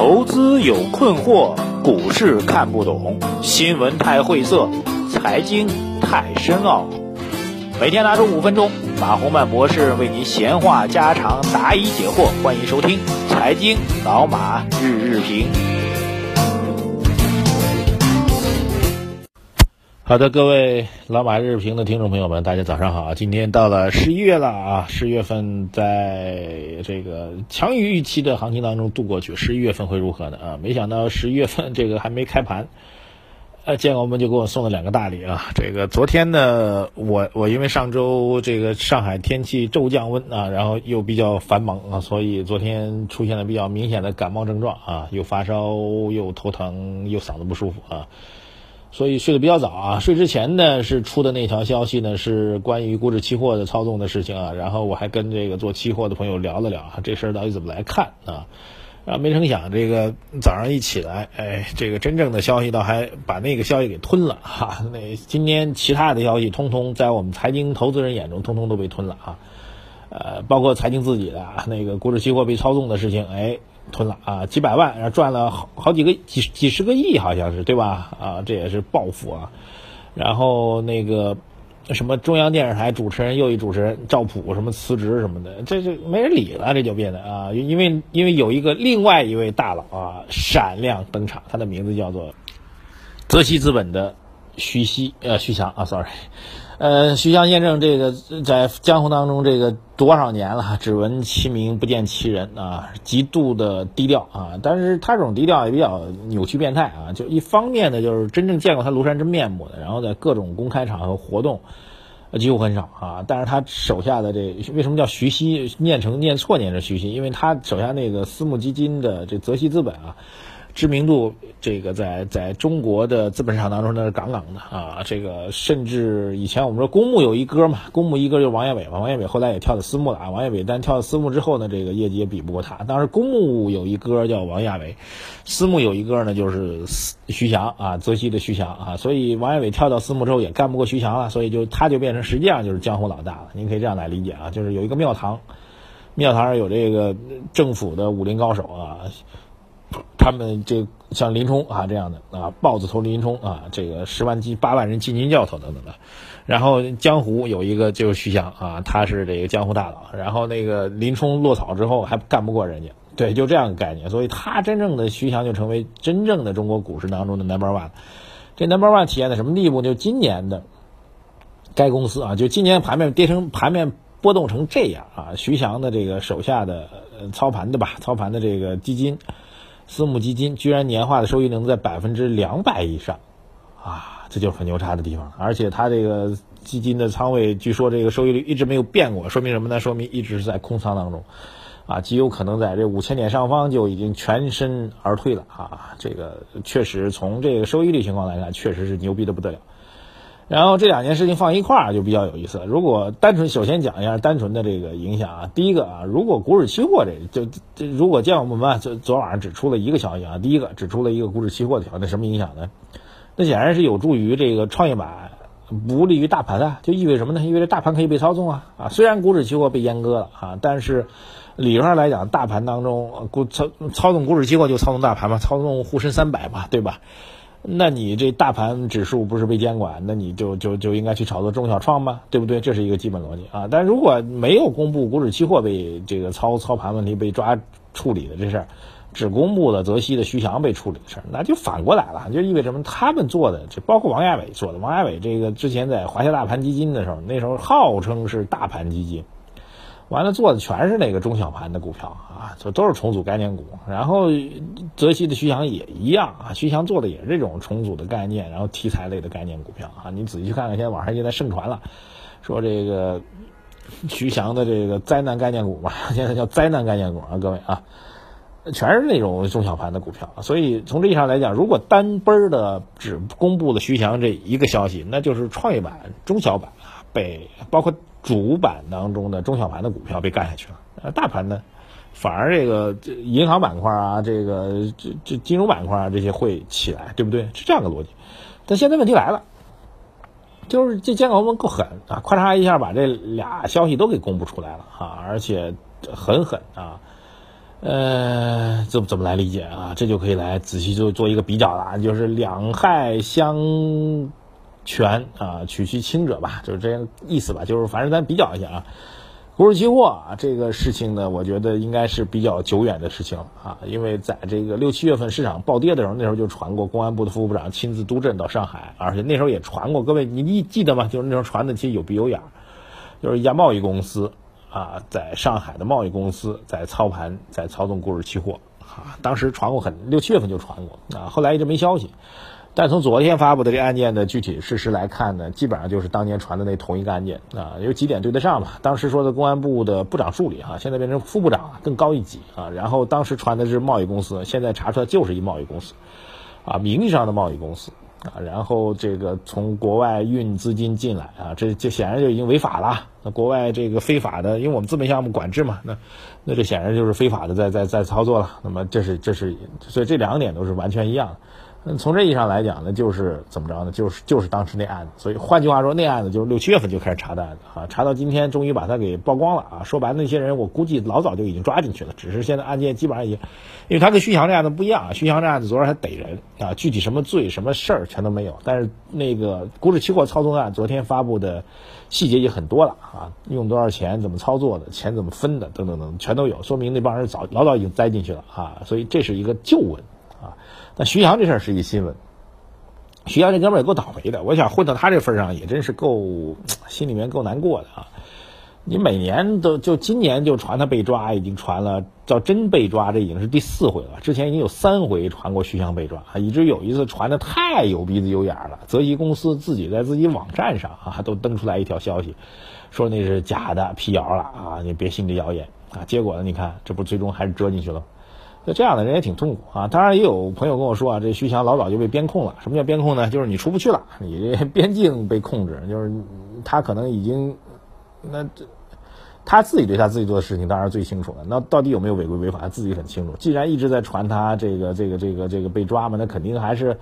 投资有困惑，股市看不懂，新闻太晦涩，财经太深奥。每天拿出五分钟，马洪曼博士为您闲话家常，答疑解惑。欢迎收听《财经老马日日评》。好的，各位老马日评的听众朋友们，大家早上好！今天到了十一月了啊，十月份在这个强于预期的行情当中度过去，十一月份会如何呢？啊，没想到十一月份这个还没开盘，呃，建国们就给我送了两个大礼啊！这个昨天呢，我我因为上周这个上海天气骤降温啊，然后又比较繁忙啊，所以昨天出现了比较明显的感冒症状啊，又发烧又头疼又嗓子不舒服啊。所以睡得比较早啊，睡之前呢是出的那条消息呢是关于股指期货的操纵的事情啊，然后我还跟这个做期货的朋友聊了聊啊，这事儿到底怎么来看啊？啊没成想这个早上一起来，哎，这个真正的消息倒还把那个消息给吞了哈。那今天其他的消息通通在我们财经投资人眼中通通都被吞了啊，呃，包括财经自己的那个股指期货被操纵的事情，哎。吞了啊，几百万，然后赚了好好几个几几十个亿，好像是对吧？啊，这也是暴富啊。然后那个什么中央电视台主持人又一主持人赵普什么辞职什么的，这这没人理了，这就变得啊，因为因为有一个另外一位大佬啊闪亮登场，他的名字叫做泽熙资本的徐熙呃徐翔啊，sorry。呃，徐翔验证这个在江湖当中这个多少年了，只闻其名不见其人啊，极度的低调啊。但是他这种低调也比较扭曲变态啊。就一方面呢，就是真正见过他庐山真面目的，然后在各种公开场合活动，几乎很少啊。但是他手下的这为什么叫徐熙？念成念错念成徐熙，因为他手下那个私募基金的这泽熙资本啊。知名度，这个在在中国的资本市场当中那是杠杠的啊！这个甚至以前我们说公募有一哥嘛，公募一哥就是王亚伟嘛，王亚伟后来也跳到私募了啊。王亚伟但跳到私募之后呢，这个业绩也比不过他。当时公募有一哥叫王亚伟，私募有一哥呢就是徐翔啊，泽熙的徐翔啊。所以王亚伟跳到私募之后也干不过徐翔了，所以就他就变成实际上就是江湖老大了。您可以这样来理解啊，就是有一个庙堂，庙堂上有这个政府的武林高手啊。他们这像林冲啊这样的啊，豹子头林冲啊，这个十万金八万人金军教头等等的。然后江湖有一个就是徐翔啊，他是这个江湖大佬。然后那个林冲落草之后还干不过人家，对，就这样的概念。所以他真正的徐翔就成为真正的中国股市当中的 number one。这 number one 体现在什么地步？就今年的该公司啊，就今年盘面跌成盘面波动成这样啊，徐翔的这个手下的操盘的吧，操盘的这个基金。私募基金居然年化的收益能在百分之两百以上，啊，这就是很牛叉的地方。而且它这个基金的仓位，据说这个收益率一直没有变过，说明什么呢？说明一直是在空仓当中，啊，极有可能在这五千点上方就已经全身而退了啊。这个确实从这个收益率情况来看，确实是牛逼的不得了。然后这两件事情放一块儿就比较有意思。如果单纯首先讲一下单纯的这个影响啊，第一个啊，如果股指期货这就这如果见我们啊，昨昨晚上只出了一个消息啊，第一个只出了一个股指期货的消息，那什么影响呢？那显然是有助于这个创业板，不利于大盘啊，就意味着什么呢？意味着大盘可以被操纵啊啊！虽然股指期货被阉割了啊，但是理论上来讲，大盘当中股操操纵股指期货就操纵大盘嘛，操纵沪深三百嘛，对吧？那你这大盘指数不是被监管，那你就就就应该去炒作中小创吗？对不对？这是一个基本逻辑啊。但如果没有公布股指期货被这个操操盘问题被抓处理的这事儿，只公布了泽熙的徐翔被处理的事儿，那就反过来了，就意味着什么？他们做的，这包括王亚伟做的。王亚伟这个之前在华夏大盘基金的时候，那时候号称是大盘基金。完了，做的全是那个中小盘的股票啊，这都是重组概念股。然后泽熙的徐翔也一样啊，徐翔做的也是这种重组的概念，然后题材类的概念股票啊。你仔细看看，现在网上现在盛传了，说这个徐翔的这个灾难概念股嘛，现在叫灾难概念股啊，各位啊，全是那种中小盘的股票。所以从这意义上来讲，如果单奔的只公布了徐翔这一个消息，那就是创业板、中小板被包括。主板当中的中小盘的股票被干下去了，呃，大盘呢，反而这个这银行板块啊，这个这这金融板块啊这些会起来，对不对？是这样的逻辑。但现在问题来了，就是这监管部门够狠啊，咔嚓一下把这俩消息都给公布出来了啊，而且很狠啊。呃，怎怎么来理解啊？这就可以来仔细做做一个比较了，就是两害相权啊，取其轻者吧，就是这样意思吧。就是反正咱比较一下啊，股指期货啊这个事情呢，我觉得应该是比较久远的事情啊，因为在这个六七月份市场暴跌的时候，那时候就传过公安部的副部长亲自督阵到上海，而且那时候也传过，各位你记得吗？就是那时候传的其实有鼻有眼，就是一家贸易公司。啊，在上海的贸易公司在操盘，在操纵股指期货啊，当时传过很六七月份就传过啊，后来一直没消息。但从昨天发布的这案件的具体事实来看呢，基本上就是当年传的那同一个案件啊，有几点对得上吧。当时说的公安部的部长助理啊，现在变成副部长更高一级啊。然后当时传的是贸易公司，现在查出来就是一贸易公司啊，名义上的贸易公司。啊，然后这个从国外运资金进来啊，这这显然就已经违法了。那国外这个非法的，因为我们资本项目管制嘛，那那这显然就是非法的在在在操作了。那么这是这是，所以这两点都是完全一样的。嗯，从这意义上来讲呢，就是怎么着呢？就是就是当时那案子，所以换句话说，那案子就是六七月份就开始查的案子啊，查到今天终于把它给曝光了啊。说白了，那些人我估计老早就已经抓进去了，只是现在案件基本上已经，因为他跟徐翔这案子不一样啊，徐翔这案子昨儿还逮人啊，具体什么罪什么事儿全都没有，但是那个股指期货操纵案昨天发布的细节也很多了啊，用多少钱，怎么操作的，钱怎么分的，等等等，全都有，说明那帮人早老早已经栽进去了啊，所以这是一个旧闻。那徐翔这事儿是一新闻。徐翔这哥们儿也够倒霉的，我想混到他这份上也真是够心里面够难过的啊。你每年都就今年就传他被抓，已经传了，叫真被抓，这已经是第四回了。之前已经有三回传过徐翔被抓啊，以至于有一次传的太有鼻子有眼了，泽熙公司自己在自己网站上啊都登出来一条消息，说那是假的辟谣了啊，你别信这谣言啊。结果呢，你看这不最终还是折进去了。这样的人也挺痛苦啊！当然也有朋友跟我说啊，这徐翔老早就被边控了。什么叫边控呢？就是你出不去了，你这边境被控制，就是他可能已经那这他自己对他自己做的事情当然最清楚了。那到底有没有违规违法，他自己很清楚。既然一直在传他这个这个这个这个被抓嘛，那肯定还是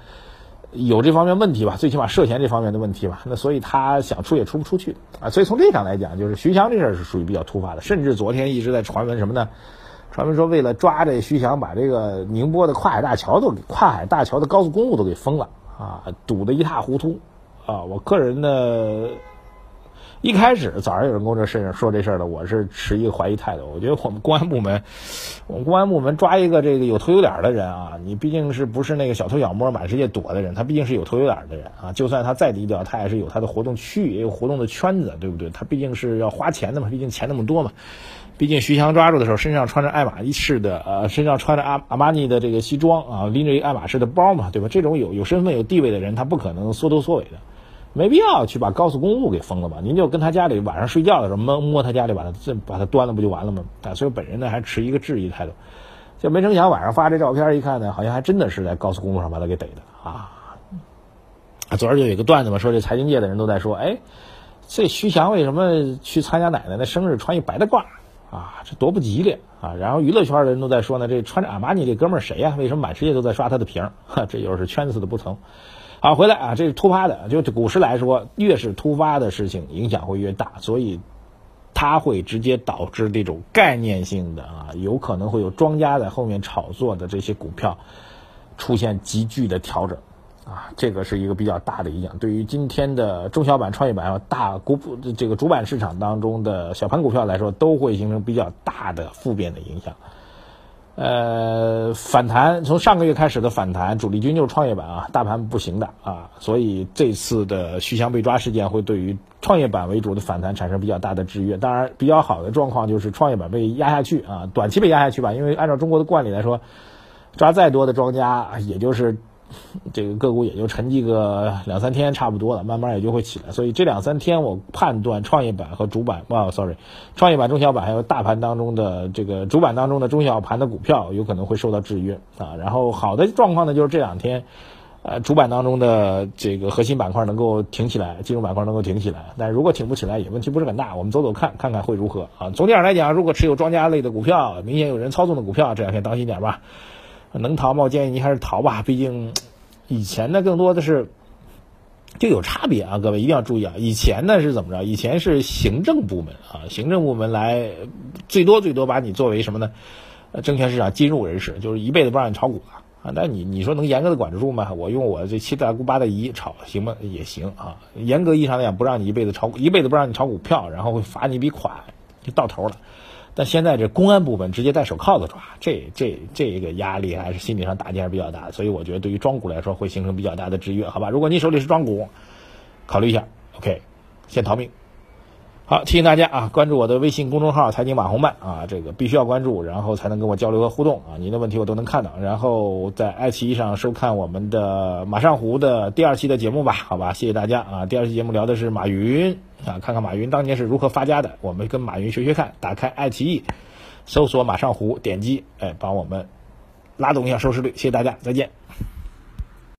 有这方面问题吧？最起码涉嫌这方面的问题吧？那所以他想出也出不出去啊！所以从这上来讲，就是徐翔这事儿是属于比较突发的。甚至昨天一直在传闻什么呢？传闻说，为了抓这徐翔，把这个宁波的跨海大桥都给跨海大桥的高速公路都给封了啊，堵得一塌糊涂啊！我个人呢，一开始早上有人跟我这事情说这事儿的，我是持一个怀疑态度。我觉得我们公安部门，我们公安部门抓一个这个有头有脸的人啊，你毕竟是不是那个小偷小摸满世界躲的人？他毕竟是有头有脸的人啊，就算他再低调，他也是有他的活动区域，也有活动的圈子，对不对？他毕竟是要花钱的嘛，毕竟钱那么多嘛。毕竟徐翔抓住的时候，身上穿着爱马仕的，呃，身上穿着阿阿玛尼的这个西装啊，拎着一个爱马仕的包嘛，对吧？这种有有身份有地位的人，他不可能缩头缩尾的，没必要去把高速公路给封了吧？您就跟他家里晚上睡觉的时候摸摸他家里，把他这把他端了不就完了吗？啊，所以本人呢还持一个质疑态度，就没成想晚上发这照片一看呢，好像还真的是在高速公路上把他给逮的啊！昨儿就有一个段子嘛，说这财经界的人都在说，哎，这徐翔为什么去参加奶奶的生日穿一白大褂？啊，这多不吉利啊！然后娱乐圈的人都在说呢，这穿着阿玛尼这哥们儿谁呀？为什么满世界都在刷他的屏？哈，这又是圈子的不同。好，回来啊，这是突发的，就股市来说，越是突发的事情，影响会越大，所以它会直接导致这种概念性的啊，有可能会有庄家在后面炒作的这些股票出现急剧的调整。啊，这个是一个比较大的影响，对于今天的中小板、创业板、大股这个主板市场当中的小盘股票来说，都会形成比较大的负面的影响。呃，反弹从上个月开始的反弹，主力军就是创业板啊，大盘不行的啊，所以这次的徐翔被抓事件会对于创业板为主的反弹产生比较大的制约。当然，比较好的状况就是创业板被压下去啊，短期被压下去吧，因为按照中国的惯例来说，抓再多的庄家也就是。这个个股也就沉寂个两三天，差不多了，慢慢也就会起来。所以这两三天，我判断创业板和主板，啊，sorry，创业板、中小板还有大盘当中的这个主板当中的中小盘的股票，有可能会受到制约啊。然后好的状况呢，就是这两天，呃，主板当中的这个核心板块能够挺起来，金融板块能够挺起来。但如果挺不起来，也问题不是很大。我们走走看，看看会如何啊？总体上来讲，如果持有庄家类的股票，明显有人操纵的股票，这两天当心点吧。能逃吗？我建议您还是逃吧。毕竟，以前呢更多的是就有差别啊，各位一定要注意啊。以前呢是怎么着？以前是行政部门啊，行政部门来最多最多把你作为什么呢？证券市场金融人士，就是一辈子不让你炒股了啊。那你你说能严格的管得住吗？我用我这七大姑八大姨炒行吗？也行啊。严格意义上来讲，不让你一辈子炒股，一辈子不让你炒股票，然后会罚你一笔款，就到头了。但现在这公安部门直接戴手铐子抓，这这这个压力还是心理上打击还是比较大的，所以我觉得对于庄股来说会形成比较大的制约，好吧？如果你手里是庄股，考虑一下，OK，先逃命。好，提醒大家啊，关注我的微信公众号“财经马红漫”啊，这个必须要关注，然后才能跟我交流和互动啊，您的问题我都能看到。然后在爱奇艺上收看我们的马上湖的第二期的节目吧，好吧，谢谢大家啊。第二期节目聊的是马云啊，看看马云当年是如何发家的，我们跟马云学学看。打开爱奇艺，搜索马上湖，点击，哎，帮我们拉动一下收视率，谢谢大家，再见。